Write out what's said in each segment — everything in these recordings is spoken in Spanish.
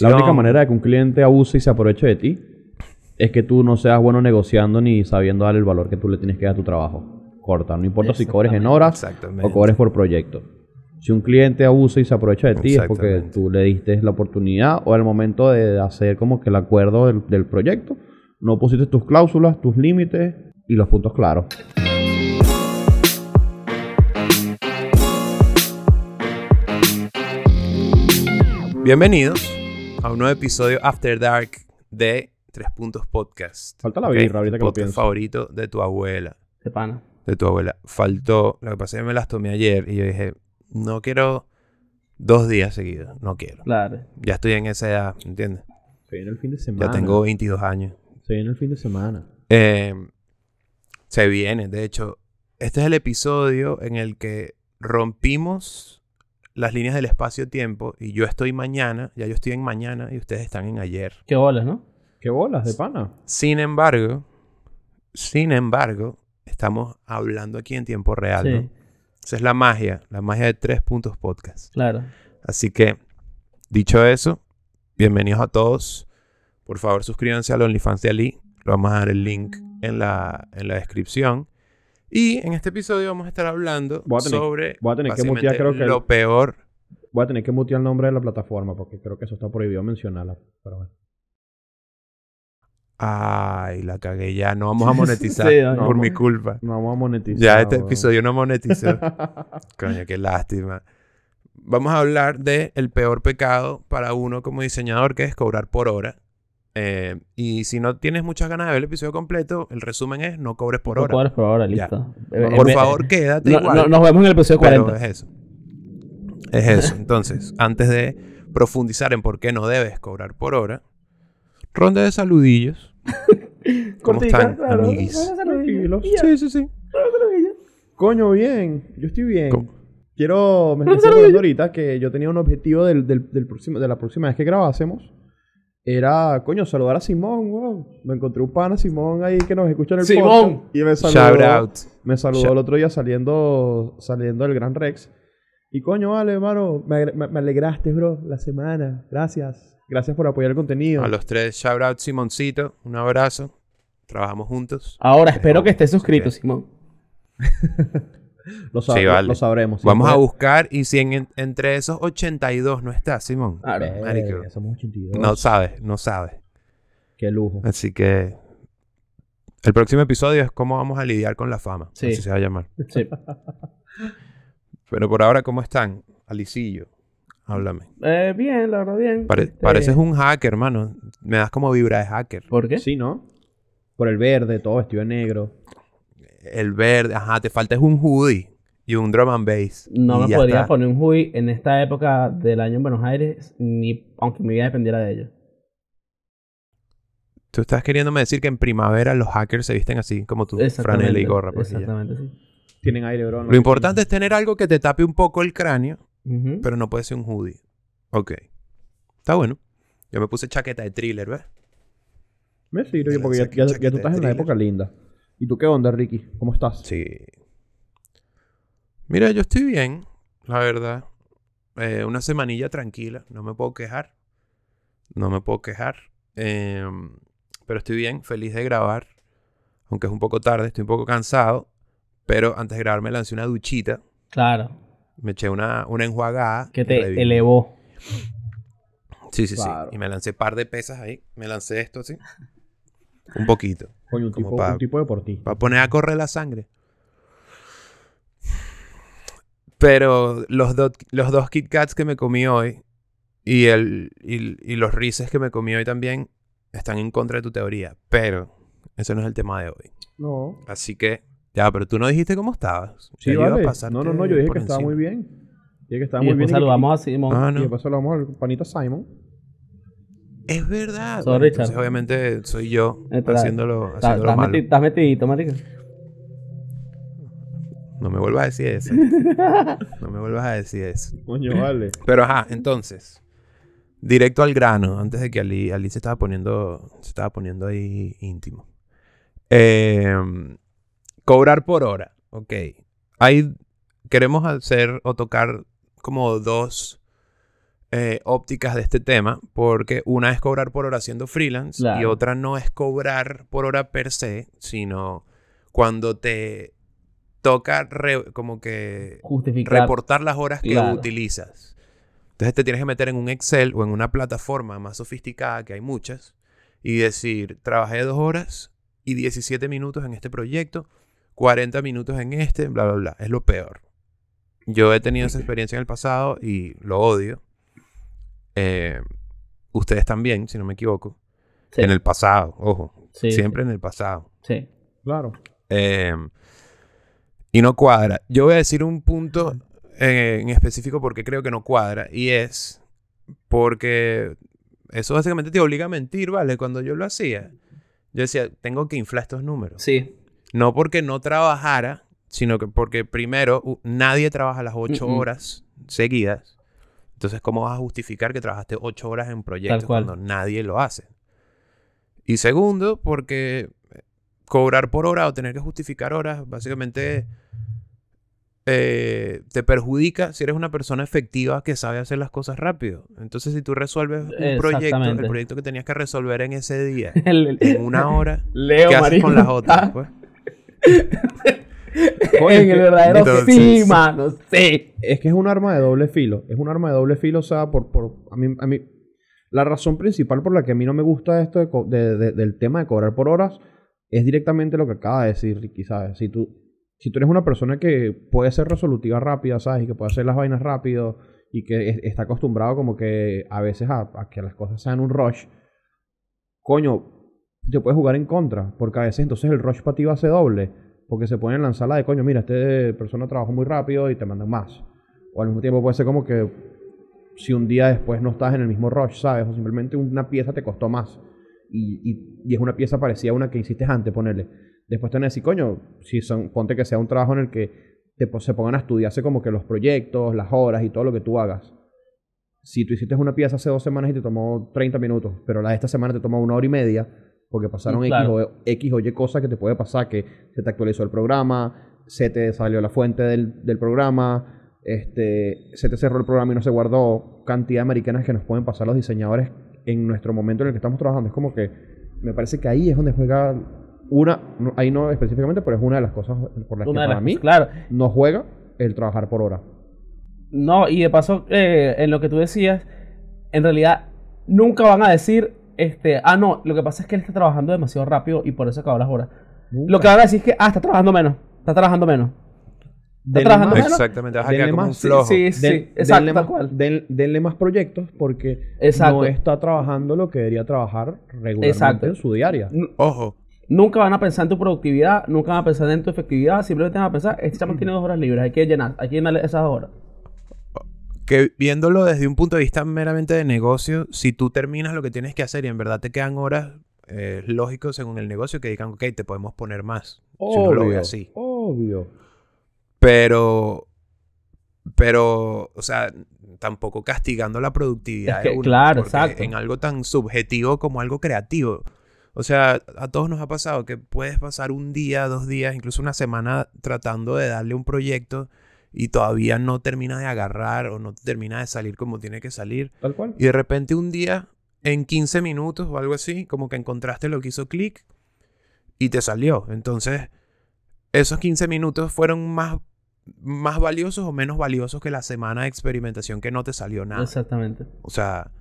La única manera de que un cliente abuse y se aproveche de ti es que tú no seas bueno negociando ni sabiendo dar el valor que tú le tienes que dar a tu trabajo. Corta. No importa si cobres en horas o cobres por proyecto. Si un cliente abusa y se aprovecha de ti es porque tú le diste la oportunidad o al momento de hacer como que el acuerdo del, del proyecto, no pusiste tus cláusulas, tus límites y los puntos claros. Bienvenidos a un nuevo episodio After Dark de Tres Puntos Podcast. Falta la birra ahorita que lo pienso. favorito de tu abuela. De pana. De tu abuela. Faltó, lo que pasa es que me las tomé ayer y yo dije, no quiero dos días seguidos, no quiero. Claro. Ya estoy en esa edad, ¿entiendes? Se viene el fin de semana. Ya tengo 22 años. Se viene el fin de semana. Eh, se viene, de hecho, este es el episodio en el que rompimos las líneas del espacio-tiempo y yo estoy mañana, ya yo estoy en mañana y ustedes están en ayer. Qué bolas, ¿no? ¿Qué bolas de pana? Sin embargo, sin embargo, estamos hablando aquí en tiempo real, ¿no? Sí, Esa es la magia, la magia de tres puntos podcast. claro. Así que, dicho eso, bienvenidos a todos. Por favor, suscríbanse al OnlyFans de Ali. Le vamos a dar el link en la, en la descripción. Y en este episodio vamos a estar hablando Voy a tener- sobre voy a tener que mutear, creo que lo peor. Voy a tener que mutear el nombre de la plataforma porque creo que eso está prohibido mencionarla. Pero bueno. Ay, la cagué ya. No vamos a monetizar Sí, no, por no. mi culpa. No vamos a monetizar. Ya este episodio no monetizó. Coño, qué lástima. Vamos a hablar de el peor pecado para uno como diseñador, que es cobrar por hora. Eh, y si no tienes muchas ganas de ver el episodio completo, el resumen es no cobres por No hora. cobres por ahora, Ya. listo. Eh, Por eh, favor, quédate no- igual. no- nos vemos en el episodio pero 40. es eso. Es eso. Entonces, antes de profundizar en por qué no debes cobrar por hora, ronda de saludillos. ¿Cómo Cortica, están, claro. amiguis? Sí, sí, sí. Coño, bien. Yo estoy bien. ¿Cómo? Quiero... Me estoy acordando ahorita que yo tenía un objetivo del, del, del próximo, de la próxima vez que grabásemos. Era, coño, saludar a Simón, weón. Me encontré un pana Simón ahí que nos escucha en el Simón. podcast. Y me saludó. Shout out. Me saludó Shout- el otro día saliendo, saliendo del Gran Rex. Y coño, vale, hermano, me, me- me alegraste, bro, la semana. Gracias. Gracias por apoyar el contenido. A los tres, shout out Simoncito, un abrazo. Trabajamos juntos. Ahora, espero que estés suscrito, que- Simón. Lo, sab- Sí, vale. lo sabremos. Vamos a buscar y si en- entre esos 82 no está, Simón. Marico. somos 82. No sabes, no sabes. Qué lujo. Así que el próximo episodio es cómo vamos a lidiar con la fama. Sí. Así se va a llamar. Sí. Pero por ahora, ¿cómo están? Alicillo, háblame. Eh, bien, la verdad, bien. Pare- Este, Pareces un hacker, hermano. Me das como vibra de hacker. ¿Por qué? Sí, ¿no? Por el verde, todo vestido de negro. El verde, ajá, te falta es un hoodie y un drum and bass. No me podría está. poner un hoodie en esta época del año en Buenos Aires, ni aunque mi vida dependiera de ello. Tú estás queriéndome decir que en primavera los hackers se visten así, como tú, franela y gorra. pues. Exactamente, sí. Tienen aire, bro. Lo importante es tener algo que te tape un poco el cráneo, pero no puede ser un hoodie. Ok. Está bueno. Yo me puse chaqueta de thriller, ¿ves? Me sirve porque ya, ya- tú estás en la época linda. ¿Y tú qué onda, Ricky? ¿Cómo estás? Sí. Mira, yo estoy bien, la verdad. Eh, una semanilla tranquila, no me puedo quejar. No me puedo quejar. Em, pero estoy bien, feliz de grabar. Aunque es un poco tarde, estoy un poco cansado. Pero antes de grabar me lancé una duchita. Claro, Me eché una, una enjuagada. que te reviví. elevó. Sí, sí, Claro. sí. Y me lancé par de pesas ahí. Me lancé esto así. Un poquito. Coño, un Como tipo, pa- un tipo deportista. Para poner a correr la sangre. Pero los, do- los dos Kit Kats que me comí hoy y, el, y, y los Reese's que me comí hoy también están en contra de tu teoría. Pero ese no es el tema de hoy. No. Así que, ya, pero tú no dijiste cómo estabas. Sí, a vale. pasarte No, no, no. Yo dije que estaba muy bien. Dije que estaba Y muy bien. y saludamos a Simón. Ah, Y no. después saludamos al panita Simon. Es verdad. Sorry, Bueno, entonces, obviamente, soy yo Eh, haciéndolo, Estás haciéndolo estás malo. meti- estás metidito, marico. No me vuelvas a decir eso. no me vuelvas a decir eso. Coño, vale. Pero ajá, entonces, directo al grano, antes de que Ali, Ali se estaba poniendo, se estaba poniendo ahí íntimo. Eh, cobrar por hora, ok. Hay, queremos hacer o tocar como dos eh, ópticas de este tema, porque una es cobrar por hora siendo freelance y otra no es cobrar por hora per se, sino cuando te toca re- como que Justificar. reportar las horas que Claro. utilizas. Entonces te tienes que meter en un Excel o en una plataforma más sofisticada, que hay muchas, y decir, trabajé dos horas y 17 minutos en este proyecto, 40 minutos en este, bla, bla, bla. Es lo peor. Yo he tenido esa experiencia en el pasado y lo odio. Eh, ustedes también, si no me equivoco. Sí, En el pasado, ojo. sí, siempre en el pasado. Sí. Claro. Eh, y no cuadra. Yo voy a decir un punto eh, en específico porque creo que no cuadra. Y es porque eso básicamente te obliga a mentir, ¿vale? Cuando yo lo hacía, yo decía, tengo que inflar estos números. Sí. No porque no trabajara, sino que porque primero nadie trabaja las ocho Mm, mm. horas seguidas. Entonces, ¿cómo vas a justificar que trabajaste ocho horas en proyectos cuando nadie lo hace? Y segundo, porque eh, cobrar por hora o tener que justificar horas, básicamente eh, te perjudica si eres una persona efectiva que sabe hacer las cosas rápido. Entonces, si tú resuelves un proyecto, el proyecto que tenías que resolver en ese día, El- en una hora, Leo, ¿qué haces con las otras? Pues? Coño, en el verdadero entonces- sí, mano, sí. Es que es un arma de doble filo. Es un arma de doble filo, o sea, por, por a mí, a mí, la razón principal por la que a mí no me gusta esto de- de- del tema de cobrar por horas es directamente lo que acaba de decir Ricky, ¿sabes? Si tú, si tú eres una persona que puede ser resolutiva rápida, ¿sabes? Y que puede hacer las vainas rápido y que es- está acostumbrado como que a veces a, a que las cosas sean un rush, coño, te puedes jugar en contra, porque a veces entonces el rush para ti va a ser doble, porque se a lanzar la de coño, mira, esta persona trabajó muy rápido y te mandan más. O al mismo tiempo puede ser como que si un día después no estás en el mismo rush, ¿sabes? O simplemente una pieza te costó más. Y, y- es una pieza parecida a una que hiciste antes, ponerle. Después te van a decir, coño, si son, ponte que sea un trabajo en el que te, se pongan a estudiarse como que los proyectos, las horas y todo lo que tú hagas. Si tú hiciste una pieza hace dos semanas y te tomó 30 minutos, pero la de esta semana te tomó una hora y media, porque pasaron Mm, X, o, X o Y cosas que te puede pasar, que se te actualizó el programa, se te salió la fuente del, del programa, este, se te cerró el programa y no se guardó, cantidad de americanas que nos pueden pasar los diseñadores en nuestro momento en el que estamos trabajando. Es como que me parece que ahí es donde juega una, no- ahí no específicamente, pero es una de las cosas por las Una que para las mí claro. no juega el trabajar por hora. No, y de paso, eh, en lo que tú decías, en realidad nunca van a decir, este, ah, no, lo que pasa es que él está trabajando demasiado rápido y por eso acabó las horas. Lo que van a decir es que, ah, está trabajando menos, está trabajando menos. ¿Está Denle trabajando más- menos? Exactamente, vas a quedar como más, un flojo. Sí, sí, Den- exacto, denle, tal más, cual. den- denle más proyectos porque Exacto. no está trabajando lo que debería trabajar regularmente Exacto. en su diaria. N- Ojo, Nunca van a pensar en tu productividad, nunca van a pensar en tu efectividad, simplemente van a pensar, este chamo tiene dos horas libres, hay que llenar, hay que llenarle esas horas. Que viéndolo desde un punto de vista meramente de negocio, si tú terminas lo que tienes que hacer y en verdad te quedan horas, eh, es lógico según el negocio que digan, ok, te podemos poner más. si uno lo ve Obvio, así. obvio. Pero, pero, o sea, tampoco castigando la productividad Es que, de uno, claro, exacto. En algo tan subjetivo como algo creativo. O sea, a todos nos ha pasado que puedes pasar un día, dos días, incluso una semana tratando de darle un proyecto y todavía no termina de agarrar o no termina de salir como tiene que salir. Tal cual. Y de repente un día, en 15 minutos o algo así, como que encontraste lo que hizo clic y te salió. Entonces, esos 15 minutos fueron más, más valiosos o menos valiosos que la semana de experimentación que no te salió nada. Exactamente. O sea,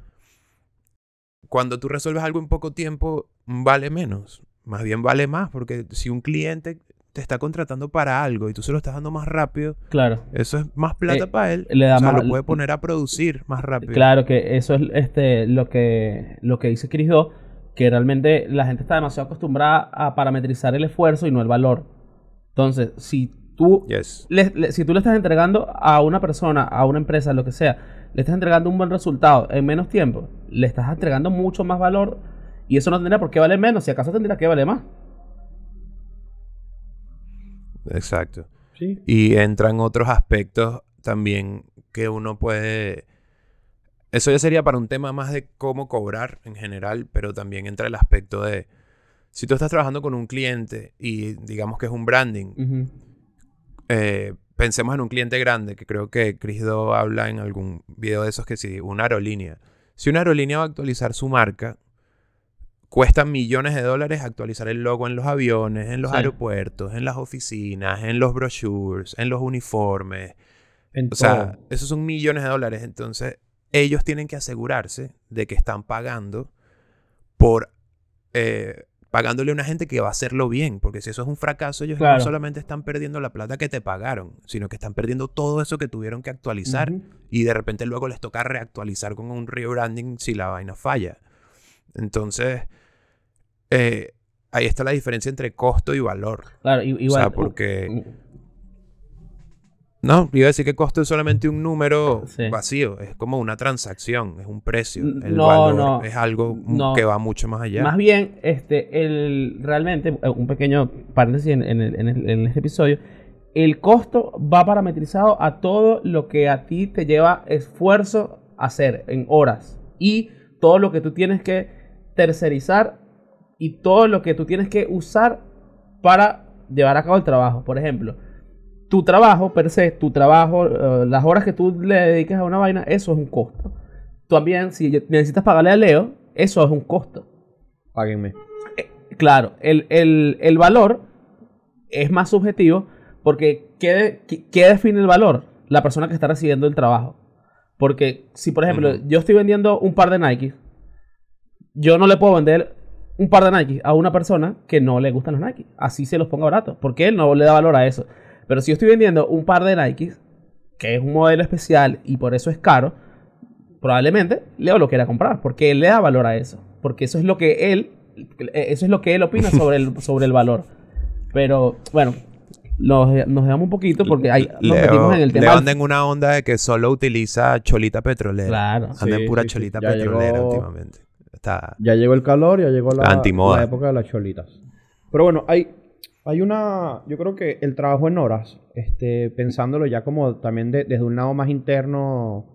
cuando tú resuelves algo en poco tiempo, vale menos. Más bien vale más, porque si un cliente te está contratando para algo y tú se lo estás dando más rápido, Claro. eso es más plata Eh, para él. le da o sea, más- lo puede poner a producir más rápido. Claro que eso es este lo que lo que dice Chris Do, que realmente la gente está demasiado acostumbrada a parametrizar el esfuerzo y no el valor. Entonces, si tú Yes. le- le- si tú le estás entregando a una persona, a una empresa, lo que sea, le estás entregando un buen resultado en menos tiempo, le estás entregando mucho más valor y eso no tendría por qué valer menos, si acaso tendría que valer más. Exacto. Sí. Y entran otros aspectos también que uno puede... Eso ya sería para un tema más de cómo cobrar en general, pero también entra el aspecto de... Si tú estás trabajando con un cliente y digamos que es un branding, eh, pensemos en un cliente grande, que creo que Chris Do habla en algún video de esos que si una aerolínea. Si una aerolínea va a actualizar su marca, cuesta millones de dólares actualizar el logo en los aviones, en los Sí. aeropuertos, en las oficinas, en los brochures, en los uniformes. En O sea, esos son millones de dólares. Entonces, ellos tienen que asegurarse de que están pagando por... eh, pagándole a una gente que va a hacerlo bien. Porque si eso es un fracaso, ellos Claro. no solamente están perdiendo la plata que te pagaron, sino que están perdiendo todo eso que tuvieron que actualizar. Y de repente luego les toca reactualizar con un rebranding si la vaina falla. Entonces, eh, ahí está la diferencia entre costo y valor. Claro, i- o igual. sea, porque... No, iba a decir que costo es solamente un número Sí. vacío. Es como una transacción, es un precio. El no, valor no. es algo No. que va mucho más allá. Más bien, este, el, realmente, eh, un pequeño paréntesis en, en este episodio, el costo va parametrizado a todo lo que a ti te lleva esfuerzo hacer en horas y todo lo que tú tienes que tercerizar y todo lo que tú tienes que usar para llevar a cabo el trabajo. Por ejemplo, tu trabajo per se, tu trabajo, eh, las horas que tú le dediques a una vaina, eso es un costo. También, si necesitas pagarle a Leo, eso es un costo. Páguenme. Claro, el, el- el valor es más subjetivo porque ¿qué, qué- define el valor? La persona que está recibiendo el trabajo. Porque si, por ejemplo, yo estoy vendiendo un par de Nike, yo no le puedo vender un par de Nike a una persona que no le gustan los Nike. Así se los ponga barato, porque él no le da valor a eso. Pero si yo estoy vendiendo un par de Nike, que es un modelo especial y por eso es caro, probablemente Leo lo quiera comprar, porque él le da valor a eso. Porque eso es lo que él, eso es lo que él opina sobre el, sobre el valor. Pero, bueno, nos, nos dejamos un poquito porque ahí nos Leo, metimos en el tema. Leo anda en una onda de que solo utiliza cholita petrolera. Claro. Anda en pura sí, cholita petrolera llegó- últimamente. Está... Ya llegó el calor, ya llegó la, época de las cholitas. Pero bueno, hay, hay una. Yo creo que el trabajo en horas, este, pensándolo ya como también de- desde un lado más interno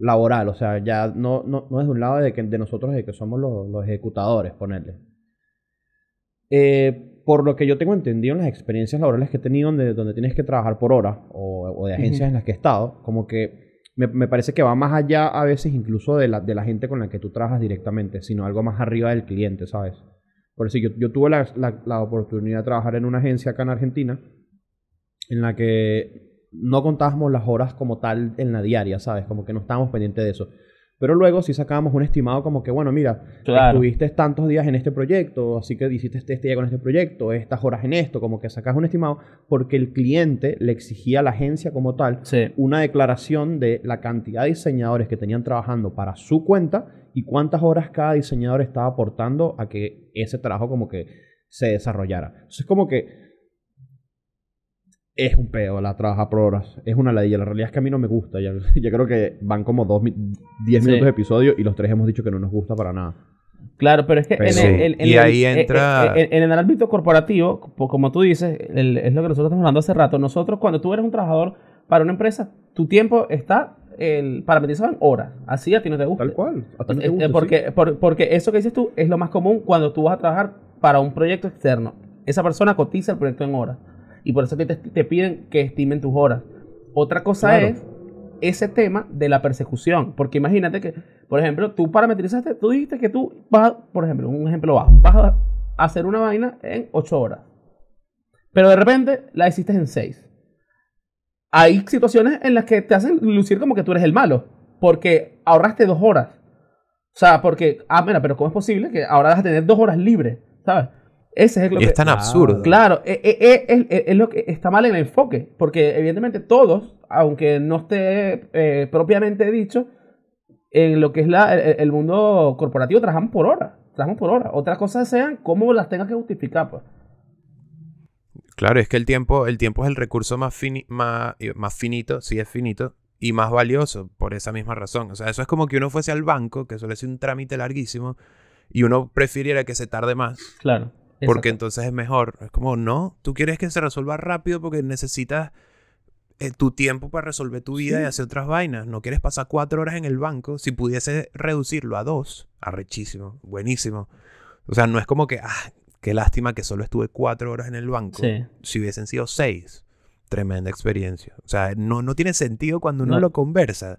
laboral, o sea, ya no, no, no desde un lado de, que, de nosotros, de que somos los, los ejecutadores, ponerle. Eh, por lo que yo tengo entendido en las experiencias laborales que he tenido donde, donde tienes que trabajar por hora o, o de agencias en las que he estado, como que me, me parece que va más allá a veces incluso de la, de la gente con la que tú trabajas directamente, sino algo más arriba del cliente, ¿sabes? Por eso yo, yo tuve la, la- la oportunidad de trabajar en una agencia acá en Argentina en la que no contábamos las horas como tal en la diaria, ¿sabes? Como que no estábamos pendientes de eso. Pero luego sí sacábamos un estimado como que, bueno, mira, Claro. estuviste tantos días en este proyecto, así que hiciste este día con este proyecto, estas horas en esto, como que sacas un estimado, porque el cliente le exigía a la agencia como tal Sí. una declaración de la cantidad de diseñadores que tenían trabajando para su cuenta y cuántas horas cada diseñador estaba aportando a que ese trabajo como que se desarrollara. Entonces como que es un pedo la trabaja por horas. Es una ladilla. La realidad es que a mí no me gusta. Ya, yo creo que van como dos, diez Sí. minutos de episodio y los tres hemos dicho que no nos gusta para nada. Claro, pero es que Pero- en, el, en- Y el- ahí en- entra- En, en el ámbito corporativo, po- como tú dices, el- es lo que nosotros estamos hablando hace rato. Nosotros, cuando tú eres un trabajador para una empresa, tu tiempo está el, parametrizado en horas. Así a ti no te gusta. Tal cual. A ti no te Eh, gusta, sí. porque, por- porque eso que dices tú es lo más común cuando tú vas a trabajar para un proyecto externo. Esa persona cotiza el proyecto en horas. Y por eso te, te piden que estimen tus horas. Otra cosa Claro. es ese tema de la persecución. Porque imagínate que, por ejemplo, tú parametrizaste, tú dijiste que tú vas, a- por ejemplo, un ejemplo bajo, vas a hacer una vaina en 8 horas. Pero de repente la hiciste en 6. Hay situaciones en las que te hacen lucir como que tú eres el malo. Porque ahorraste dos horas. O sea, porque, ah, mira, pero ¿cómo es posible que ahora vas a tener dos horas libres? ¿Sabes? Ese es lo Y es que... tan absurdo. Claro, eh, eh, eh, es, es- es lo que está mal en el enfoque, porque evidentemente todos, aunque no esté eh, propiamente dicho, en lo que es la, el, el mundo corporativo trabajamos por hora, trabajamos por hora. Otras cosas sean cómo las tengas que justificar, pues. Claro, es que el tiempo, el tiempo es el recurso más, fini- más, más finito, sí es finito, y más valioso por esa misma razón. O sea, eso es como que uno fuese al banco, que suele ser un trámite larguísimo, y uno prefiriera que se tarde más, Claro. Porque entonces es mejor. Es como, no, tú quieres que se resuelva rápido porque necesitas eh, tu tiempo para resolver tu vida y hacer otras vainas. No quieres pasar cuatro horas en el banco. Si pudiese reducirlo a dos, arrechísimo, buenísimo. O sea, no es como que, ah, qué lástima que solo estuve cuatro horas en el banco Sí. si hubiesen sido seis. tremenda experiencia. O sea, no, no tiene sentido cuando uno No. lo conversa.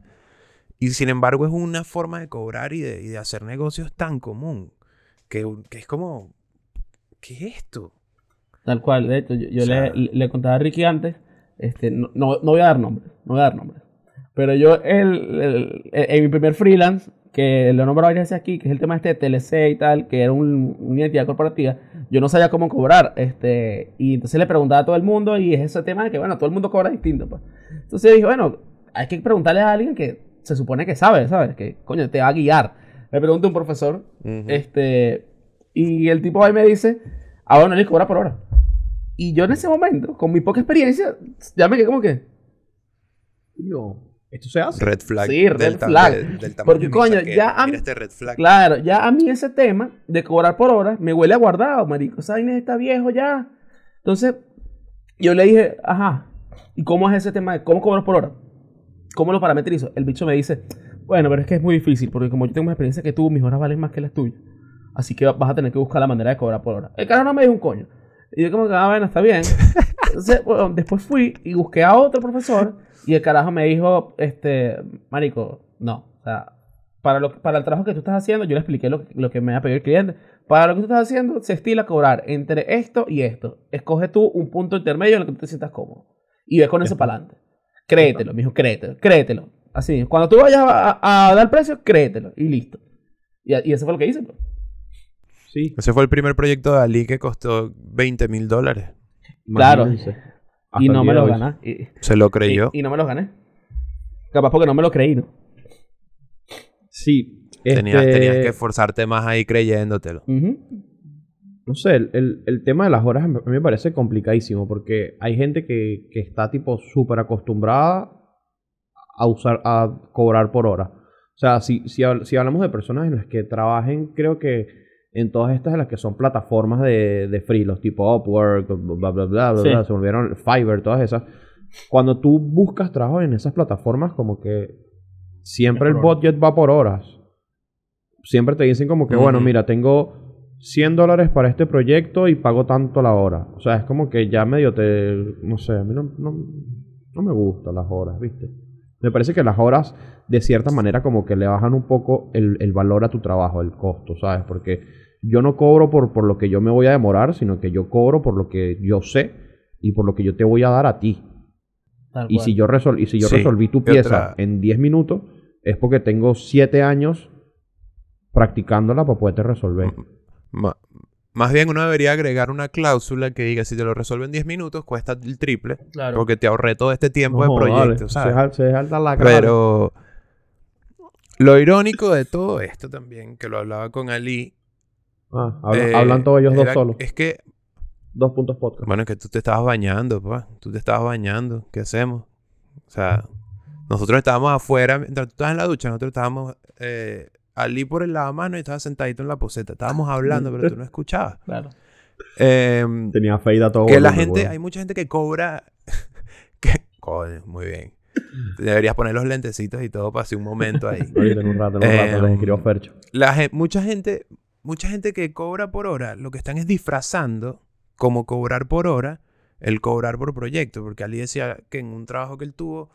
Y sin embargo es una forma de cobrar y de, y de hacer negocios tan común. Que, que es como, ¿qué es esto? Tal cual, de hecho, yo, yo O sea- le, le contaba a Ricky antes, este, no, no, no voy a dar nombres, no voy a dar nombres. Pero yo, el, el- en mi primer freelance, que lo nombro varias veces aquí, que es el tema este de TLC y tal, que era un- una identidad corporativa, yo no sabía cómo cobrar, este, y entonces le preguntaba a todo el mundo, y es ese tema de que, bueno, todo el mundo cobra distinto, pues. Entonces dije, bueno, hay que preguntarle a alguien que se supone que sabe, ¿sabes? Que, coño, te va a guiar. Le pregunto a un profesor, Ujú. este, y el tipo ahí me dice, ah, bueno, él cobra por hora. Y yo en ese momento, con mi poca experiencia, ya me quedé como que, Coño, esto se hace. Red flag. Sí, red del flag. de- del tamaño Porque, coño, ya a mí- este red flag. claro, ya a mí ese tema de cobrar por hora me huele a guardado, marico. Esa está viejo ya. Entonces, yo le dije, ajá, ¿y cómo es ese tema de cómo cobro por hora? ¿Cómo lo parametrizo? El bicho me dice, bueno, pero es que es muy difícil, porque como yo tengo más experiencia que tú, mis horas valen más que las tuyas. Así que vas a tener que buscar la manera de cobrar por hora. El carajo no me dijo un coño. Y yo como que, ah, bueno, está bien. Entonces, bueno, después fui y busqué a otro profesor y el carajo me dijo, este, marico, no. O sea, para, lo, para el trabajo que tú estás haciendo, yo le expliqué lo, lo que me ha pedido el cliente. Para lo que tú estás haciendo, se estila cobrar entre esto y esto. Escoge tú un punto intermedio en el que tú te sientas cómodo. Y ve con eso para adelante. Créetelo, mijo, créetelo, créetelo. Así, cuando tú vayas a, a dar precio, créetelo. Y listo. Y, y eso fue lo que hice. pues. Sí. Ese fue el primer proyecto de Ali que costó 20 mil dólares. Claro. Y no me los hoy. gané. Y, Se lo creyó. y- y no me los gané. Capaz porque no me lo creí, ¿no? Sí. Tenías, este, tenías que esforzarte más ahí creyéndotelo. No sé, el, el- el tema de las horas a mí me parece complicadísimo porque hay gente que, que está tipo súper acostumbrada a usar, a cobrar por hora. O sea, si, si, si hablamos de personas en las que trabajen, creo que en todas estas las que son plataformas de, de freelance, tipo Upwork, bla, bla, bla, bla, Sí. bla, se volvieron Fiverr, todas esas. Cuando tú buscas trabajo en esas plataformas, como que siempre el budget va por horas. Siempre te dicen como que, bueno, mira, tengo 100 dólares para este proyecto y pago tanto la hora. O sea, es como que ya medio te... No sé, a mí no, no, no me gustan las horas, ¿viste? Me parece que las horas, de cierta manera, como que le bajan un poco el, el valor a tu trabajo, el costo, ¿sabes? Porque yo no cobro por, por lo que yo me voy a demorar, sino que yo cobro por lo que yo sé y por lo que yo te voy a dar a ti. Tal Y cual. si yo, resol y si yo Sí, resolví tu ¿qué pieza otra? en 10 minutos, es porque tengo 7 años practicándola para poderte resolver. Ma- más bien uno debería agregar una cláusula que diga si te lo resuelve en 10 minutos cuesta el triple. Claro. Porque te ahorré todo este tiempo No, de proyecto, vale, ¿sabes? Se, se jalta la cara. Pero lo irónico de todo esto también, que lo hablaba con Ali. Ah, habla- eh, hablan todos ellos dos solos. Es que, Dos puntos podcast. bueno, es que tú te estabas bañando, pues. Tú te estabas bañando. ¿Qué hacemos? O sea, nosotros estábamos afuera, mientras tú estabas en la ducha, nosotros estábamos eh, Ali por el lavamanos y estaba sentadito en la poseta. Estábamos hablando, pero tú no escuchabas. Claro. Em, Tenía feida todo. que la gente, hay mucha gente que cobra. que, coño, muy bien. Deberías poner los lentecitos y todo para hacer un momento ahí. Ahorita en un rato, en un rato, Em, les escribo Fercho. La mucha gente, mucha gente que cobra por hora, lo que están es disfrazando como cobrar por hora el cobrar por proyecto, porque Ali decía que en un trabajo que él tuvo,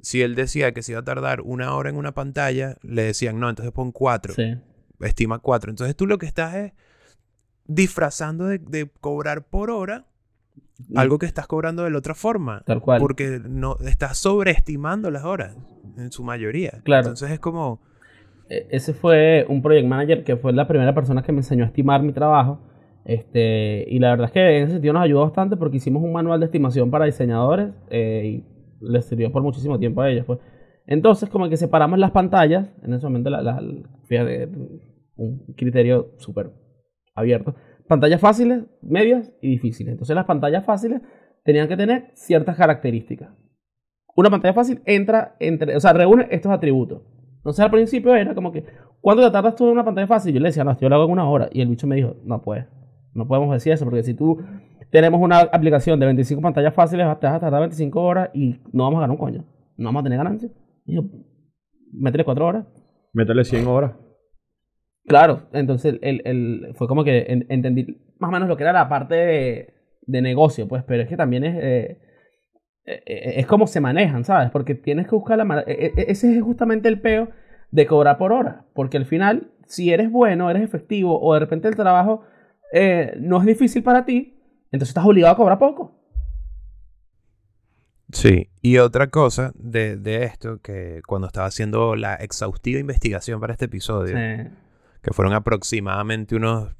si él decía que se iba a tardar una hora en una pantalla, le decían, no, entonces pon cuatro, Sí. estima cuatro. Entonces tú lo que estás es disfrazando de, de cobrar por hora algo que estás cobrando de la otra forma. Tal cual. Porque no estás sobreestimando las horas, en su mayoría. Claro. Entonces es como... E- Ese fue un project manager que fue la primera persona que me enseñó a estimar mi trabajo. Este, y la verdad es que en ese sentido nos ayudó bastante porque hicimos un manual de estimación para diseñadores eh, y les sirvió por muchísimo tiempo a ellos. Pues. Entonces, como que separamos las pantallas, en ese momento, la, la- fíjate, un criterio súper abierto. Pantallas fáciles, medias y difíciles. Entonces, las pantallas fáciles tenían que tener ciertas características. Una pantalla fácil entra entre, o sea, reúne estos atributos. Entonces al principio era como que, ¿cuánto te tardas tú en una pantalla fácil? Yo le decía, no, yo lo hago en una hora. Y el bicho me dijo, no puedes. No podemos decir eso, porque si tú tenemos una aplicación de 25 pantallas fáciles, te vas a tardar 25 horas y no vamos a ganar un coño. No vamos a tener ganancia. Y yo, métele 4 horas. Métele 100 horas. Claro, entonces el, el- fue como que en- entendí más o menos lo que era la parte de, de negocio, pues, pero es que también es... eh, es como se manejan, ¿sabes? Porque tienes que buscar la manera. e- e- Ese es justamente el peo de cobrar por hora. Porque al final, si eres bueno, eres efectivo, o de repente el trabajo eh, no es difícil para ti, entonces estás obligado a cobrar poco. Sí, y otra cosa de, de esto, que cuando estaba haciendo la exhaustiva investigación para este episodio, Eh, que fueron aproximadamente unos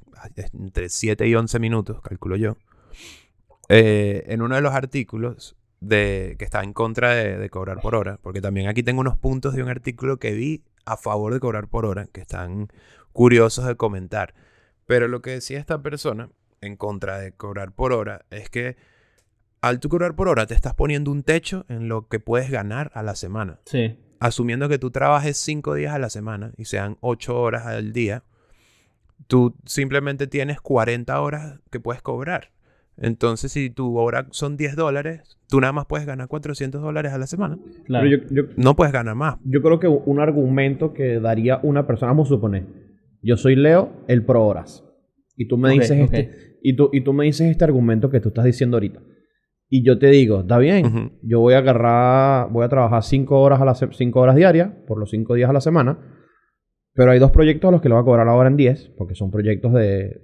entre 7 y 11 minutos, calculo yo, eh, en uno de los artículos de, que está en contra de, de cobrar por hora, porque también aquí tengo unos puntos de un artículo que vi a favor de cobrar por hora, que están curiosos de comentar. Pero lo que decía esta persona en contra de cobrar por hora es que al tú cobrar por hora te estás poniendo un techo en lo que puedes ganar a la semana sí. asumiendo que tú trabajes cinco días a la semana y sean ocho horas al día, tú simplemente tienes 40 horas que puedes cobrar. Entonces, si tu hora son 10 dólares, tú nada más puedes ganar 400 dólares a la semana. Claro. Pero yo, yo, No puedes ganar más. yo creo que un argumento que daría una persona, vamos a suponer, yo soy Leo, el pro horas. Y tú me dices ok. este, y tú, y tú me dices este argumento que tú estás diciendo ahorita. Y yo te digo, está bien, yo voy a agarrar, voy a trabajar cinco horas a la se- cinco horas diarias, por los cinco días a la semana. Pero hay dos proyectos a los que le voy a cobrar ahora en 10, porque son proyectos de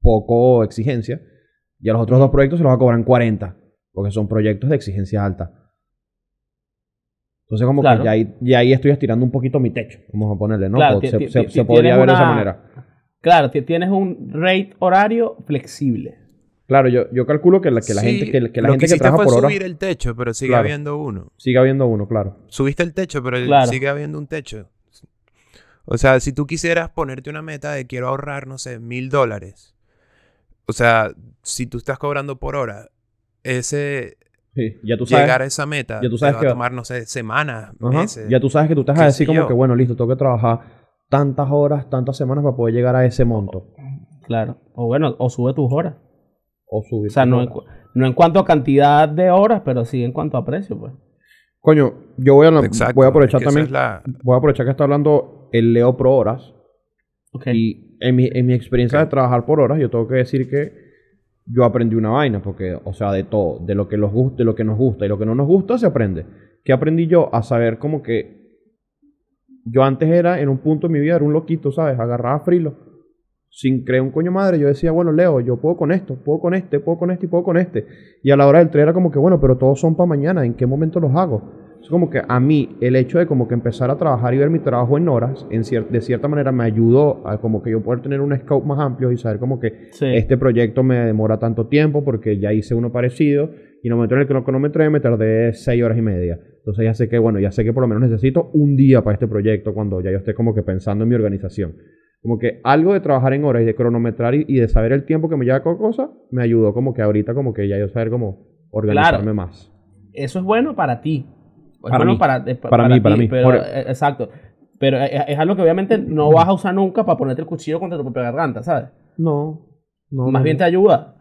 poco exigencia. Y a los otros dos proyectos se los va a cobrar en 40, porque son proyectos de exigencia alta. Entonces, como Claro. que ya ahí, ya ahí estoy estirando un poquito mi techo, vamos a ponerle, ¿no? Claro, se, podría ver de esa manera. Claro, ti- tienes un rate horario flexible. Claro, yo, yo calculo que la, que la Sí, gente que, que la gente que trabaja fue por hora subir el techo, pero sigue Claro. habiendo uno. sigue habiendo uno, claro. Subiste el techo, pero Claro. sigue habiendo un techo. O sea, si tú quisieras ponerte una meta de quiero ahorrar, no sé, mil dólares. O sea, si tú estás cobrando por hora, ese Sí, ya tú sabes. llegar a esa meta ya tú te sabes va que- a tomar, no sé, semanas, Ajá, meses. Ya tú sabes que tú qué a decir como yo. que, bueno, listo, tengo que trabajar tantas horas, tantas semanas para poder llegar a ese monto. Claro. O bueno, o sube tus horas. O subir. O sea, tus no en, horas. cu- no en cuanto a cantidad de horas, pero sí en cuanto a precio, pues. Coño, yo voy a, Exacto, voy a aprovechar es que esa también. es la- Voy a aprovechar que está hablando el Leo Pro Horas. Y en mi, en mi experiencia de trabajar por horas, yo tengo que decir que yo aprendí una vaina, porque, o sea, de todo, de lo que nos gusta, de lo que nos gusta y lo que no nos gusta, se aprende. ¿Qué aprendí yo? A saber como que yo antes era, en un punto de mi vida, era un loquito, ¿sabes? Agarraba frilo. Sin creer un coño madre, yo decía, bueno, Leo, yo puedo con esto, puedo con este, puedo con este y puedo con este. Y a la hora del tren era como que, bueno, pero todos son para mañana, ¿en qué momento los hago? Es como que a mí el hecho de como que empezar a trabajar y ver mi trabajo en horas, en cier- de cierta manera me ayudó a como que yo poder tener un scope más amplio y saber como que Sí. este proyecto me demora tanto tiempo porque ya hice uno parecido y en el momento en el que lo cronometré me tardé seis horas y media. Entonces ya sé que, bueno, ya sé que por lo menos necesito un día para este proyecto cuando ya yo esté como que pensando en mi organización. Como que algo de trabajar en horas y de cronometrar y, y de saber el tiempo que me lleva cada cosa me ayudó como que ahorita como que ya yo saber cómo organizarme más. Eso es bueno para ti. Es Para bueno mí. para, eh, pa- Para mí, para mí. pero, Por- eh, exacto. Pero es, es algo que obviamente no vas a usar nunca para ponerte el cuchillo contra tu propia garganta, ¿sabes? No. no Más no, bien no. te ayuda.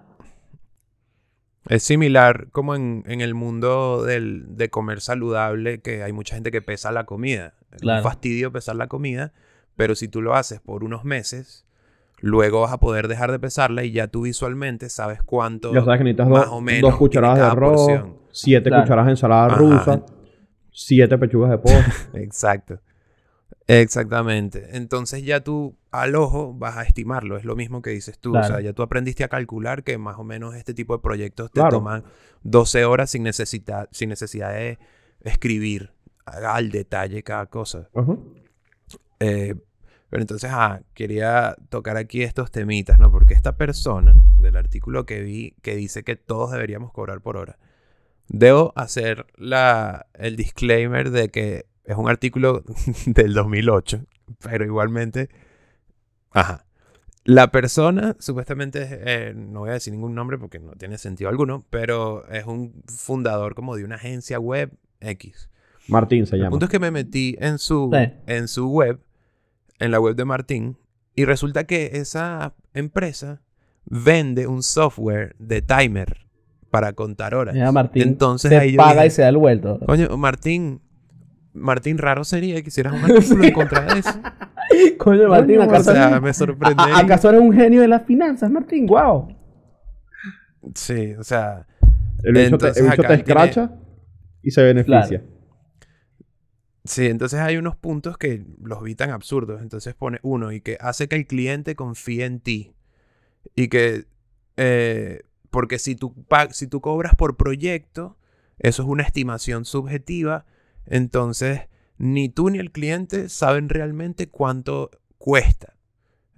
Es similar como en, en el mundo del, de comer saludable, que hay mucha gente que pesa la comida. Es Claro. un fastidio pesar la comida, pero si tú lo haces por unos meses, luego vas a poder dejar de pesarla y ya tú visualmente sabes cuánto Ya sabes que necesitas más dos, o menos dos cucharadas de arroz, porción. siete Claro. cucharadas de ensalada Ajá. rusa, siete pechugas de pollo. Exacto. Exactamente. Entonces ya tú al ojo vas a estimarlo. Es lo mismo que dices tú. O sea, ya tú aprendiste a calcular que más o menos este tipo de proyectos te Claro. toman 12 horas sin necesidad, sin necesidad de escribir al detalle cada cosa. Eh, pero entonces, ah, quería tocar aquí estos temitas, ¿no? Porque esta persona del artículo que vi que dice que todos deberíamos cobrar por hora. Debo hacer la, el disclaimer de que es un artículo del 2008, pero igualmente, ajá. La persona, supuestamente, eh, no voy a decir ningún nombre porque no tiene sentido alguno, pero es un fundador como de una agencia web X. Martín se El llama. punto es que me metí en su, Sí. en su web, en la web de Martín, y resulta que esa empresa vende un software de timer para contar horas. Mira, Martín Entonces se ahí yo paga dije, y se da el vuelto. Coño, Martín, Martín, raro sería que hicieras un artículo en contra de eso. Coño, Martín, Coño, O ¿acaso, sea, me sorprende. a- ¿acaso eres un genio de las finanzas, Martín? ¡Wow! Sí, o sea, El bicho te, Entonces, el bicho acá te él tiene- escracha y se beneficia. Sí, entonces hay unos puntos que los vi tan absurdos. Entonces pone uno y que hace que el cliente confíe en ti. Y que, eh, porque si tú, si tú cobras por proyecto, eso es una estimación subjetiva. Entonces, ni tú ni el cliente saben realmente cuánto cuesta.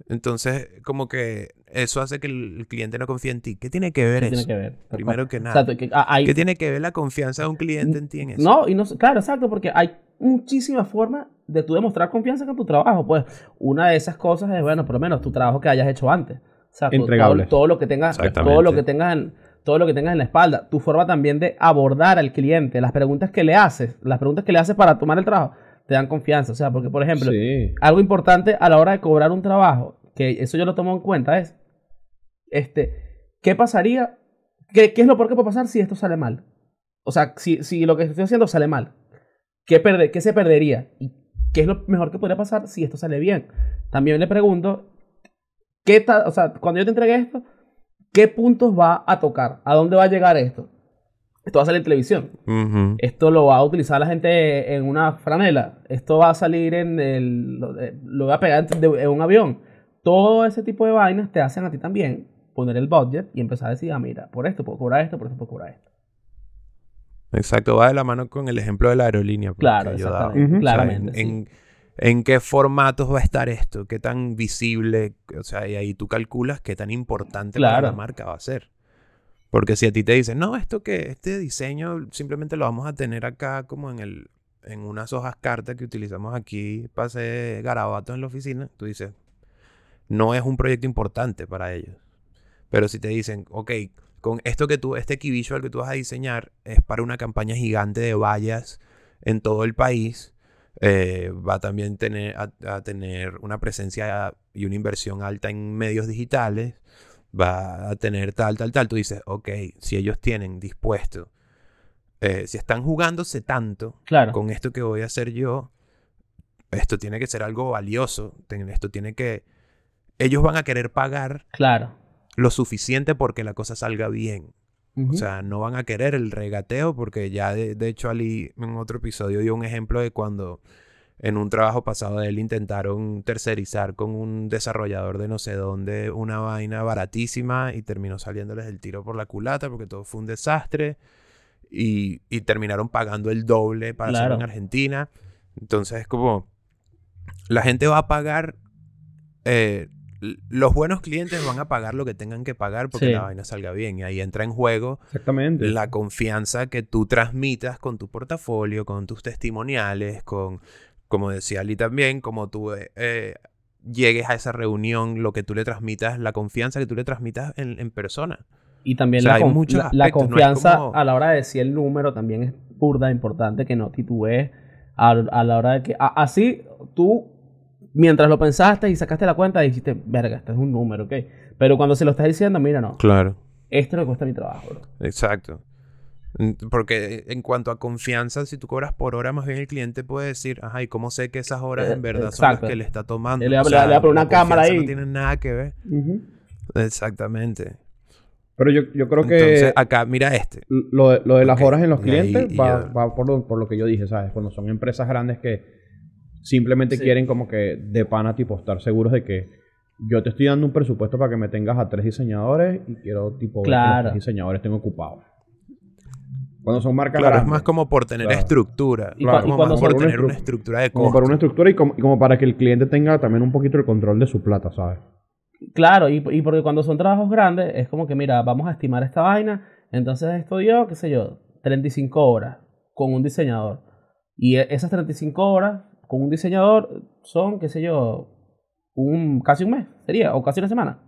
Entonces, como que eso hace que el, cliente no confíe en ti. ¿Qué tiene que ver ¿Qué eso? tiene que ver? Primero que nada. Exacto, que, ah, hay- ¿Qué tiene que ver la confianza de un cliente en ti en eso? No, y no, claro, exacto, porque hay muchísimas formas de tú demostrar confianza con tu trabajo. Pues una de esas cosas es, bueno, por lo menos tu trabajo que hayas hecho antes. O sea, tu- todo, lo que tengas, todo lo que tengas en, todo lo que tengas en la espalda. Tu forma también de abordar al cliente, las preguntas que le haces, las preguntas que le haces para tomar el trabajo, te dan confianza. O sea, porque, por ejemplo, Sí. algo importante a la hora de cobrar un trabajo, que eso yo lo tomo en cuenta, es, este, ¿qué pasaría? ¿Qué, qué es lo peor que puede pasar si esto sale mal? O sea, si, si lo que estoy haciendo sale mal, ¿qué, perde- ¿qué se perdería? ¿Y qué es lo mejor que podría pasar si esto sale bien? También le pregunto, ¿qué ta- o sea, cuando yo te entregue esto, ¿qué puntos va a tocar? ¿A dónde va a llegar esto? Esto va a salir en televisión. Esto lo va a utilizar la gente en una franela. Esto va a salir en el. Lo, eh, lo va a pegar en, de- en un avión. Todo ese tipo de vainas te hacen a ti también poner el budget y empezar a decir, ah, mira, por esto puedo cobrar esto, por esto puedo cobrar esto. Exacto, va de la mano con el ejemplo de la aerolínea. pues, Claro, que yo daba. exactamente. Ujú. O sea, Claramente. en, sí. en- en qué formatos va a estar esto, qué tan visible, o sea, y ahí tú calculas qué tan importante para la marca va a ser. Porque si a ti te dicen, no, esto que, este diseño simplemente lo vamos a tener acá como en el, en unas hojas cartas que utilizamos aquí para hacer garabatos en la oficina, tú dices, no es un proyecto importante para ellos. Pero si te dicen, ok, con esto que tú, este key visual que tú vas a diseñar es para una campaña gigante de vallas en todo el país, eh, va también tener, a, a tener una presencia y una inversión alta en medios digitales, va a tener tal, tal, tal. Tú dices, ok, si ellos tienen dispuesto, eh, si están jugándose tanto Claro. con esto que voy a hacer yo, esto tiene que ser algo valioso, esto tiene que... Ellos van a querer pagar Claro. lo suficiente porque la cosa salga bien. O sea, no van a querer el regateo porque ya de, de hecho Ali en otro episodio dio un ejemplo de cuando en un trabajo pasado de él intentaron tercerizar con un desarrollador de no sé dónde una vaina baratísima y terminó saliéndoles el tiro por la culata porque todo fue un desastre y, y terminaron pagando el doble para hacerlo en Claro. Argentina. Entonces es como la gente va a pagar eh, los buenos clientes van a pagar lo que tengan que pagar porque Sí. la vaina salga bien. Y ahí entra en juego Exactamente. la confianza que tú transmitas con tu portafolio, con tus testimoniales, con, como decía Ali también, como tú eh, eh, llegues a esa reunión, lo que tú le transmitas, la confianza que tú le transmitas en, en persona. Y también O sea, la, con- la- no confianza como- a la hora de decir el número también es burda importante que no titubees a, a la hora de que... a- así tú, mientras lo pensaste y sacaste la cuenta, dijiste, verga, este es un número, ¿ok? Pero cuando se lo estás diciendo, mira, no, Claro. esto le cuesta mi trabajo, bro. Exacto. Porque en cuanto a confianza, si tú cobras por hora, más bien el cliente puede decir, ajá, ¿y cómo sé que esas horas Eh, en verdad son las que le está tomando? Le O sea, le poner una la cámara ahí. No tiene nada que ver. Exactamente. Pero yo, yo creo Entonces, que acá, mira este. lo de, lo de las horas en los y ahí- clientes y va, va por, lo, por lo que yo dije, ¿sabes? Cuando son empresas grandes que simplemente Sí. quieren como que de pana tipo estar seguros de que yo te estoy dando un presupuesto para que me tengas a tres diseñadores y quiero tipo ver que los Claro. tres diseñadores estén ocupados. Cuando son marcas Claro, es más como por tener Claro. estructura. Y y como cuando más son por una tener una estru- estructura de como para una estructura y como, y como para que el cliente tenga también un poquito el control de su plata, ¿sabes? Claro, y, y porque cuando son trabajos grandes, es como que, mira, vamos a estimar esta vaina, entonces esto dio, qué sé yo, 35 horas con un diseñador. Y e- esas 35 horas con un diseñador son, qué sé yo, un, casi un mes, sería, o casi una semana.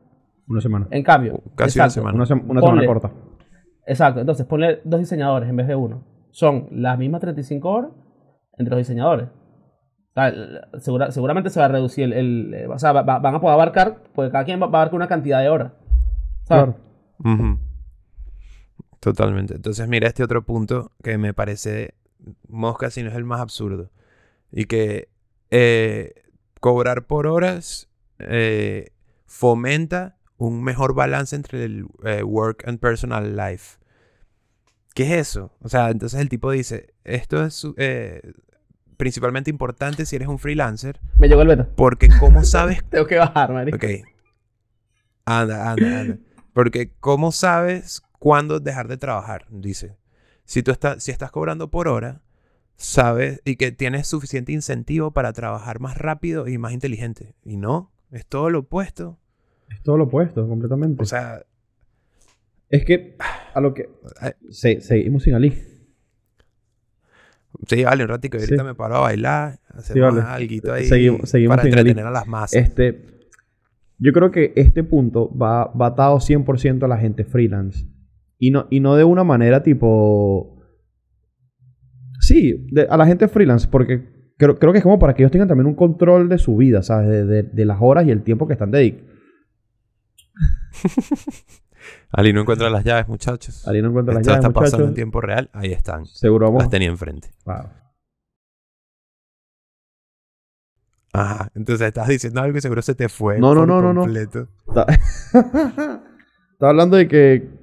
Una semana. En cambio, Casi una semana. Una, sem- una Ponle. semana corta. Exacto, entonces ponle dos diseñadores en vez de uno. Son las mismas 35 horas entre los diseñadores. O sea, el- segura- seguramente se va a reducir el... el- o sea, va- va- van a poder abarcar, porque cada quien va, va a abarcar una cantidad de horas. ¿sabes? Claro. Ujú. Totalmente. Entonces, mira este otro punto que me parece mosca, si no es el más absurdo. Y que eh, cobrar por horas eh, fomenta un mejor balance entre el eh, work and personal life. ¿qué es eso? O sea, entonces el tipo dice, esto es principalmente importante si eres un freelancer, Me llegó el beta. porque ¿cómo sabes Tengo que bajar, marico. Ok. Anda, anda, anda. Porque ¿cómo sabes cuándo dejar de trabajar? Dice. Si tú estás, si estás cobrando por hora, sabes y que tienes suficiente incentivo para trabajar más rápido y más inteligente. Y no, es todo lo opuesto. Es todo lo opuesto, completamente. O sea, es que a lo que... Se- seguimos sin Ali. sí, vale, un ratico. ahorita Sí. me paro a bailar, hacer Sí, vale. alguito ahí Seguimos- seguimos para sin entretener Ali. a las masas. Este, yo creo que este punto va, va atado 100% a la gente freelance. Y no, y no de una manera tipo... Sí, de- a la gente freelance, porque creo, creo que es como para que ellos tengan también un control de su vida, ¿sabes? De, de- de las horas y el tiempo que están dedicados. Ali no encuentra las llaves, muchachos. Ali no encuentra las llaves, está pasando en muchachos. tiempo real. Ahí están. Seguro vamos... Las tenía enfrente. Claro. Ajá. Entonces estás diciendo algo y seguro se te fue. No, no, no, no, no. Está- Estaba hablando de que.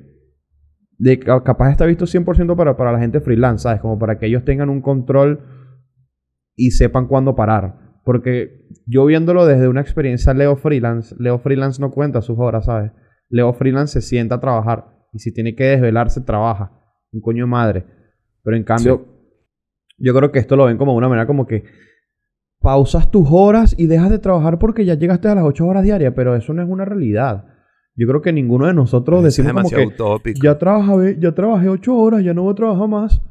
De que capaz está visto 100% para, para la gente freelance, ¿sabes? Como para que ellos tengan un control y sepan cuándo parar. Porque yo viéndolo desde una experiencia Leo Freelance, Leo Freelance no cuenta sus horas, ¿sabes? Leo Freelance se sienta a trabajar. Y si tiene que desvelarse, trabaja. Un coño de madre. Pero en cambio, yo creo que esto lo ven como de una manera como que pausas tus horas y dejas de trabajar porque ya llegaste a las 8 horas diarias, pero eso no es una realidad. Yo creo que ninguno de nosotros es decimos como que utópico. ya trabajé, ya trabajé 8 horas, ya no voy a trabajar más.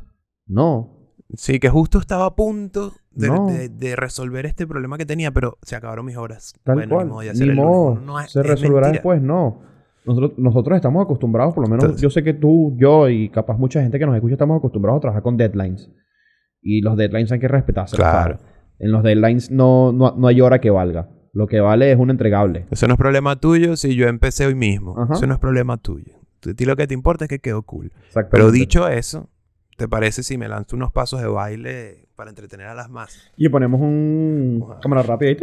No. Sí, que justo estaba a punto de, No. de- de resolver este problema que tenía, pero se acabaron mis horas. Tal bueno, cual. ni modo, Ni. No, es- Se es resolverá después, no. Nosotros, nosotros estamos acostumbrados, por lo menos Entonces- yo sé que tú, yo y capaz mucha gente que nos escucha estamos acostumbrados a trabajar con deadlines. Y los deadlines hay que respetarse. Claro. En los deadlines no, no, no hay hora que valga. Lo que vale es un entregable. Eso no es problema tuyo si yo empecé hoy mismo. Ajá. Eso no es problema tuyo. A ti lo que te importa es que quedó cool. Pero dicho eso, ¿te parece si me lanzo unos pasos de baile para entretener a las masas? Y ponemos un cámara rápida.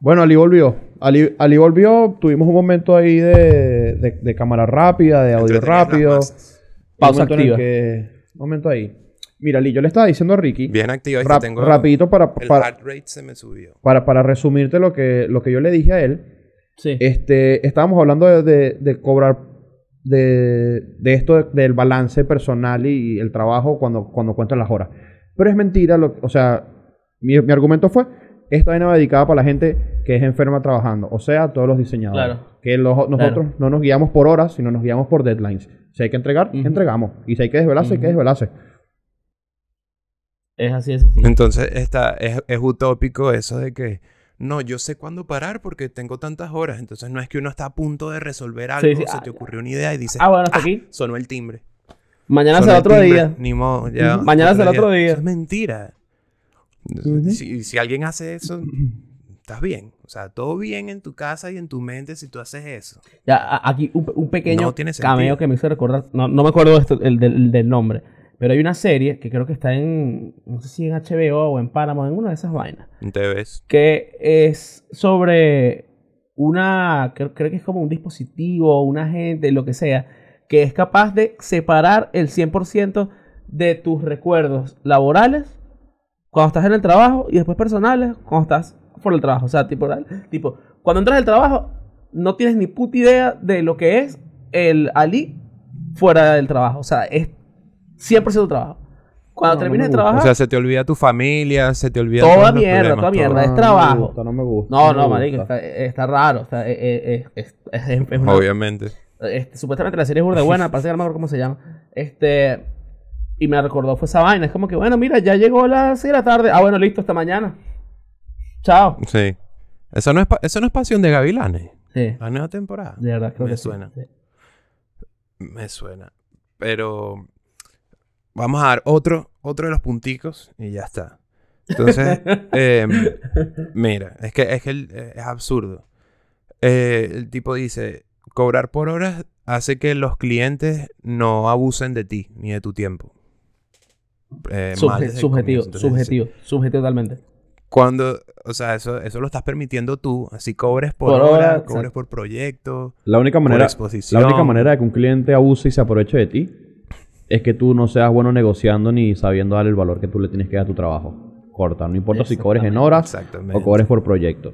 Bueno, Ali volvió. Ali, Ali volvió. Tuvimos un momento ahí de, de, de cámara rápida, de audio rápido. Pausa activa. que- un momento ahí. Mira, Ali, yo le estaba diciendo a Ricky. Bien activo. ahí rap- tengo rapidito para, El para, heart rate se me subió. para, para resumirte lo que, lo que yo le dije a él. Sí. Este, estábamos hablando de, de- de cobrar de, de esto de- del balance personal y, el trabajo cuando, cuando cuentan las horas. Pero es mentira, lo, o sea, mi, mi argumento fue, esta vaina va dedicada para la gente que es enferma trabajando, o sea, todos los diseñadores. Claro. Que los- nosotros no nos guiamos por horas, sino nos guiamos por deadlines. Si hay que entregar, entregamos. Y si hay que desvelarse, hay que desvelarse. Es así, es así. Entonces está, es, es utópico eso de que no, yo sé cuándo parar porque tengo tantas horas. Entonces no es que uno está a punto de resolver algo, Sí, sí. se Ah, te ocurrió una idea y dices, Ah, bueno, hasta aquí. sonó el timbre. Mañana será otro timbre, día. Ni modo, ya. Mañana será otro día. Eso es mentira. Si, si alguien hace eso, estás bien. O sea, todo bien en tu casa y en tu mente si tú haces eso. Ya, aquí un, un pequeño No tiene cameo que me hizo recordar. No, no me acuerdo esto, el del, del nombre. Pero hay una serie que creo que está en. No sé si en HBO o en Paramount, en una de esas vainas. Te ves. Que es sobre una. Creo, creo que es como un dispositivo, un agente, lo que sea. Que es capaz de separar el 100% de tus recuerdos laborales cuando estás en el trabajo y después personales cuando estás por el trabajo. O sea, tipo, tipo cuando entras al trabajo no tienes ni puta idea de lo que es el Ali fuera del trabajo. O sea, es 100% trabajo. Cuando No, no termines me de trabajar, O sea, se te olvida tu familia, se te olvida Toda todos los mierda, problemas, toda todo. mierda. es No, trabajo. No me gusta, no me gusta. no, no, marico, está, está raro. Eh, eh, es, es- es- es una- Obviamente. este, supuestamente la serie es burda buena, parece que no me acuerdo cómo se llama. Este, y me recordó fue esa vaina. Es como que, bueno, mira, ya llegó las 6 de la tarde. Ah, bueno, listo, hasta mañana. Chao. Sí. Eso no es, pa- eso no es Pasión de Gavilanes. Sí, La nueva temporada. de verdad, creo Me que suena. Sí. Me suena. Pero vamos a dar otro, otro de los punticos y ya está. Entonces, em, mira, es que, es, que el- eh, es absurdo. Eh, el tipo dice, cobrar por horas hace que los clientes no abusen de ti ni de tu tiempo. Eh, Subje- mal desde el subjetivo. Entonces, subjetivo, subjetivo totalmente. Cuando, o sea, eso, eso lo estás permitiendo tú. Así cobres por, Por hora, hora, cobres exacto. por proyecto, La única por manera, exposición. la única manera de que un cliente abuse y se aproveche de ti es que tú no seas bueno negociando ni sabiendo dar el valor que tú le tienes que dar a tu trabajo. Corta. No importa si cobres en horas o cobres por proyecto.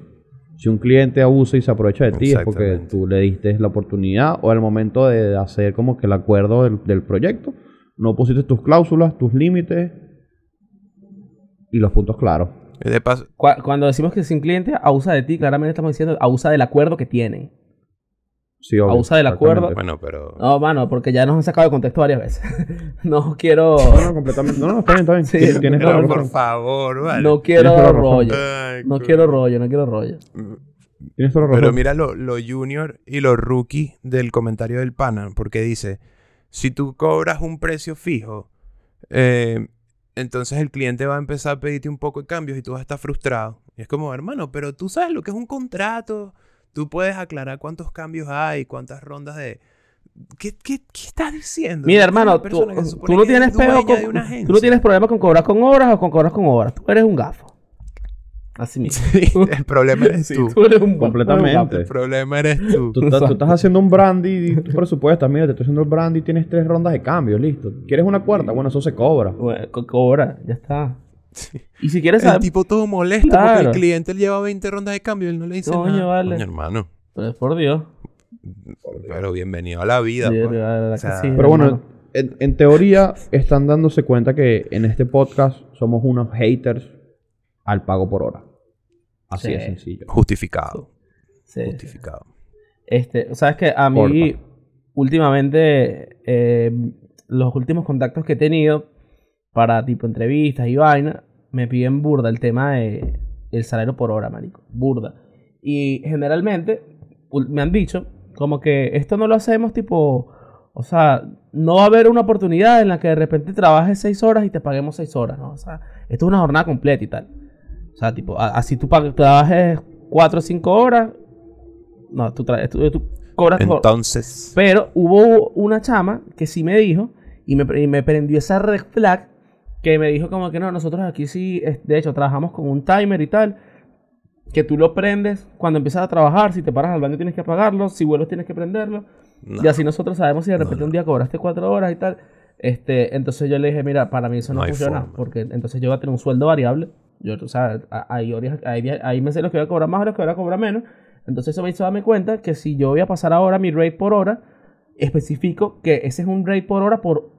Si un cliente abusa y se aprovecha de ti es porque tú le diste la oportunidad o el momento de hacer como que el acuerdo del, del proyecto, no pusiste tus cláusulas, tus límites y los puntos claros. De paso, Cu- Cuando decimos que si un cliente abusa de ti, claramente estamos diciendo abusa del acuerdo que tienen. Sí, obvio, Abusa del acuerdo. bueno, pero... No, mano, porque ya nos han sacado de contexto varias veces. no quiero. No, no, completamente. No, no, está bien, está bien. Sí, Tienes- tienes pero por razón. favor, vale. No quiero rollo. Ay, No quiero rollo, no quiero rollo. Tienes toda la razón. Pero mira lo, lo junior y lo rookie del comentario del pana, porque dice, si tú cobras un precio fijo, eh, entonces el cliente va a empezar a pedirte un poco de cambios y tú vas a estar frustrado. Y es como, hermano, pero tú sabes lo que es un contrato, tú puedes aclarar cuántos cambios hay, cuántas rondas de... ¿Qué, qué, qué estás diciendo? Mira, Tú hermano, tú, tú no tienes una Tú no tienes problema con cobrar con horas o con cobrar con horas. Tú eres un gafo. Así mismo. Sí, el problema eres Sí, tú. tú eres un Completamente. El problema eres tú. Tú estás, tú estás haciendo un brandy y tu presupuesto, mira, te estoy haciendo el brandy y tienes tres rondas de cambio, listo. ¿Quieres una cuarta? Bueno, eso se cobra. Bueno, co- cobra, ya está. Y si quieres El saber, tipo todo molesto porque el cliente lleva 20 rondas de cambio y él no le dice Coño, nada. vale. Coño, hermano. pues por Dios. Pero bienvenido a la vida. Sí, pues. O sea, sí. Pero bueno, en teoría están dándose cuenta que en este podcast somos unos haters al pago por hora. Así Sí. de sencillo. Justificado. Sí, sí. Justificado. Este, sabes que a mí Porfa. últimamente eh, los últimos contactos que he tenido para tipo entrevistas y vaina me piden burda el tema de el salario por hora, marico, burda. Y generalmente me han dicho como que esto no lo hacemos tipo, o sea, no va a haber una oportunidad en la que de repente trabajes seis horas y te paguemos seis horas, ¿no? O sea, esto es una jornada completa y tal. O sea, tipo, así tú pag- trabajes cuatro o cinco horas, no, tú, tra- tú, tú cobras por- Entonces, Pero hubo una chama que sí me dijo y me, y me prendió esa red flag que me dijo como que no, nosotros aquí sí, de hecho, trabajamos con un timer y tal, que tú lo prendes cuando empiezas a trabajar, si te paras al baño tienes que apagarlo, si vuelves tienes que prenderlo, no. y así nosotros sabemos si de repente no. un día cobraste cuatro horas y tal. Este, entonces yo le dije, mira, para mí eso no, funciona, forma. porque entonces yo voy a tener un sueldo variable. Yo, o sea, hay, horas- hay, hay meses en los que voy a cobrar más, horas que voy a cobrar menos. Entonces eso me hizo darme cuenta que si yo voy a pasar ahora mi rate por hora, especifico que ese es un rate por hora por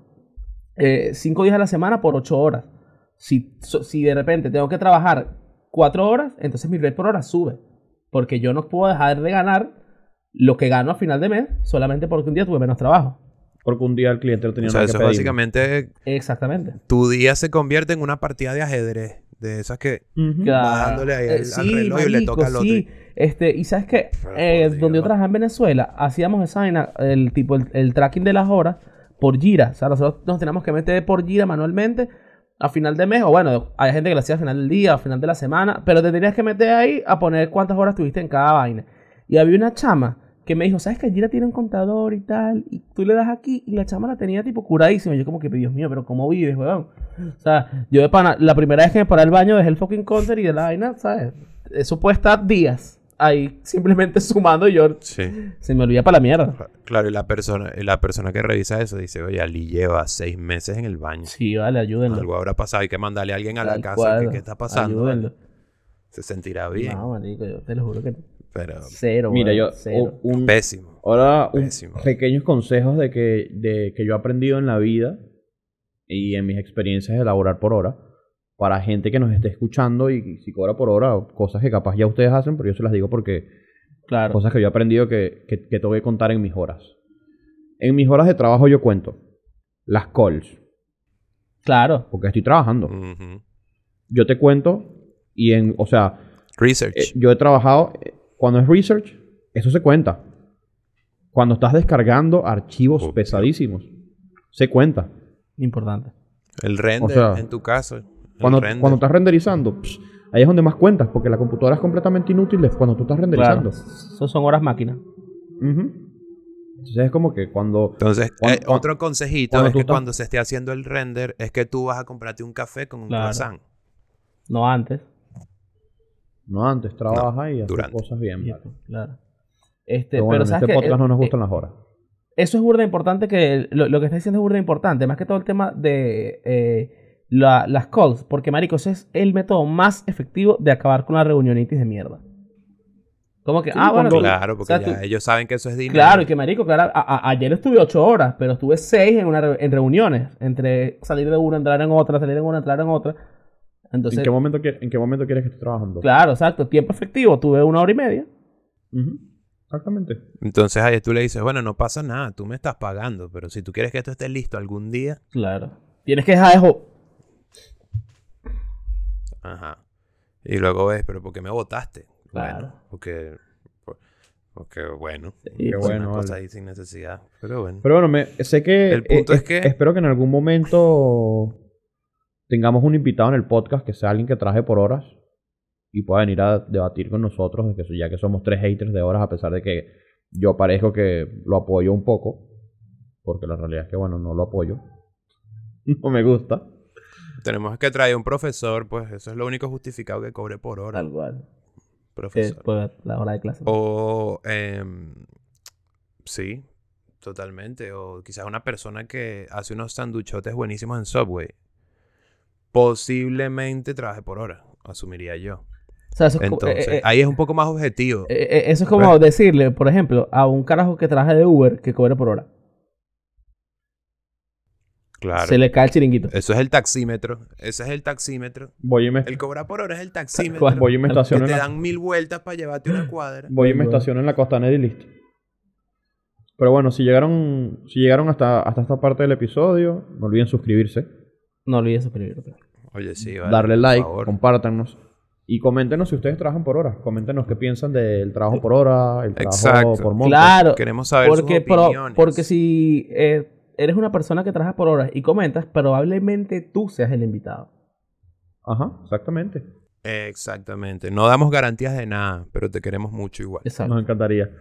eh, cinco días a la semana por ocho horas. Si, so- si de repente tengo que trabajar cuatro horas, entonces mi rate por hora sube. Porque yo no puedo dejar de ganar lo que gano a final de mes solamente porque un día tuve menos trabajo. Porque un día el cliente no tenía o sea, que eso básicamente Exactamente. tu día se convierte en una partida de ajedrez. De esas que Ujú. dándole ahí al- al reloj y le toca al otro. Eh, sí. Este, y sabes que eh, donde yo trabajaba en Venezuela, hacíamos esa vaina, el tipo, el, el tracking de las horas por gira. O sea, nosotros nos teníamos que meter por gira manualmente a final de mes. O bueno, hay gente que lo hacía a final del día, a final de la semana. Pero te tenías que meter ahí a poner cuántas horas tuviste en cada vaina. Y había una chama que me dijo, ¿sabes que Gira tiene un contador y tal? Y tú le das aquí y la chama la tenía tipo curadísima. Yo como que, Dios mío, pero ¿cómo vives, weón? O sea, yo de pana, la primera vez que me paré al baño dejé el fucking counter y de la vaina, ¿sabes? Eso puede estar días ahí simplemente sumando y yo Sí. se me olvida para la mierda. Claro, y la persona, y la persona que revisa eso dice, oye, Ali lleva seis meses en el baño. Sí, vale, ayúdenlo. Algo habrá pasado, hay que mandarle a alguien a la Tal casa. ¿Qué, qué está pasando? Ayúdenlo. Se sentirá bien, No, marico, yo te lo juro que pero cero, Mira, yo... cero. un- pésimo. Ahora, un- Pésimo. pequeños consejos de que, de que yo he aprendido en la vida y en mis experiencias de laborar por hora. Para gente que nos esté escuchando y si cobra por hora, cosas que capaz ya ustedes hacen, pero yo se las digo porque Claro. cosas que yo he aprendido que, que, que tengo que contar en mis horas. En mis horas de trabajo yo cuento las calls, Claro. porque estoy trabajando. Yo te cuento y en, o sea, Research. eh, yo he trabajado, cuando es research, eso se cuenta. Cuando estás descargando archivos pesadísimos, se cuenta. Importante. el render, sea, en tu caso. Cuando, render. cuando estás renderizando, pss, ahí es donde más cuentas, porque la computadora es completamente inútil cuando tú estás renderizando. Claro. Eso son horas máquinas. Ujú. Entonces es como que cuando... Entonces, Cuando- eh, otro consejito es que estás- cuando se esté haciendo el render, es que tú vas a comprarte un café con un Claro. croissant. No antes. No antes, trabaja y hace durante. cosas bien. Vale. Claro. Este, Pero bueno, pero en sabes este que, podcast no nos eh, gustan las horas. Eso es burda importante que lo, lo que está diciendo es burda importante, más que todo el tema de eh, la- las calls, porque marico, ese es el método más efectivo de acabar con la reunionitis de mierda. Como que, Sí, ah, bueno, Claro, porque o sea, ya tú- ellos saben que eso es dinero. Claro, y que marico, claro, a- a- ayer estuve ocho horas, pero estuve seis en, una, re- en reuniones, entre salir de una, entrar en otra, salir en una, entrar en otra. Entonces, ¿En, qué momento, qui- ¿En qué momento quieres que esté trabajando? claro, exacto, tiempo efectivo, tuve una hora y media. Exactamente. Entonces ahí tú le dices, bueno, no pasa nada, tú me estás pagando, pero si tú quieres que esto esté listo algún día, Claro. Tienes que dejar eso. ajá. Y luego ves, pero ¿por qué me votaste? Claro. Bueno, porque, por- porque bueno, Sí, bueno, una cosa vale. ahí sin necesidad. Pero bueno. Pero bueno, me, sé que... El punto eh, es que- Espero que en algún momento tengamos un invitado en el podcast que sea alguien que traje por horas y pueda venir a debatir con nosotros, de que so- ya que somos tres haters de horas, a pesar de que yo parezco que lo apoyo un poco, porque la realidad es que, bueno, no lo apoyo. No me gusta. Tenemos que traer un profesor, pues eso es lo único justificado que cobre por hora. Tal cual. Profesor. Eh, por la hora de clase. O, em, sí, totalmente. O quizás una persona que hace unos sanduchotes buenísimos en Subway. Posiblemente trabaje por hora, asumiría yo. O sea, eso es como- Entonces, eh, eh, ahí es un poco más objetivo. eh, eh, eso es como Pues- decirle, por ejemplo, a un carajo que trabaja de Uber que cobre por hora. claro. Se le cae el chiringuito. Eso es el taxímetro. Ese es el taxímetro. Voy y me, El cobrar por hora es el taxímetro. voy y me Que estaciono te la, dan mil vueltas para llevarte una cuadra. voy y me Bueno. estaciono en la costanera y listo. Pero bueno, si llegaron, si llegaron hasta, hasta esta parte del episodio, no olviden suscribirse. No olvides suscribirte. Oye, sí, vale, darle like, compártanos. Y coméntenos si ustedes trabajan por hora. Coméntenos qué piensan del trabajo por hora, el trabajo Exacto. por monto. Claro. Queremos saber Porque, sus opiniones. porque si eh, eres una persona que trabaja por horas y comentas, probablemente tú seas el invitado. Ajá, exactamente. Exactamente. No damos garantías de nada, pero te queremos mucho igual. Exacto. Nos encantaría.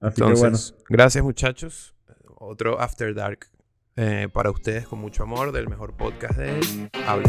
Así Entonces, gracias muchachos. Otro After Dark eh, para ustedes, con mucho amor, del mejor podcast de Habla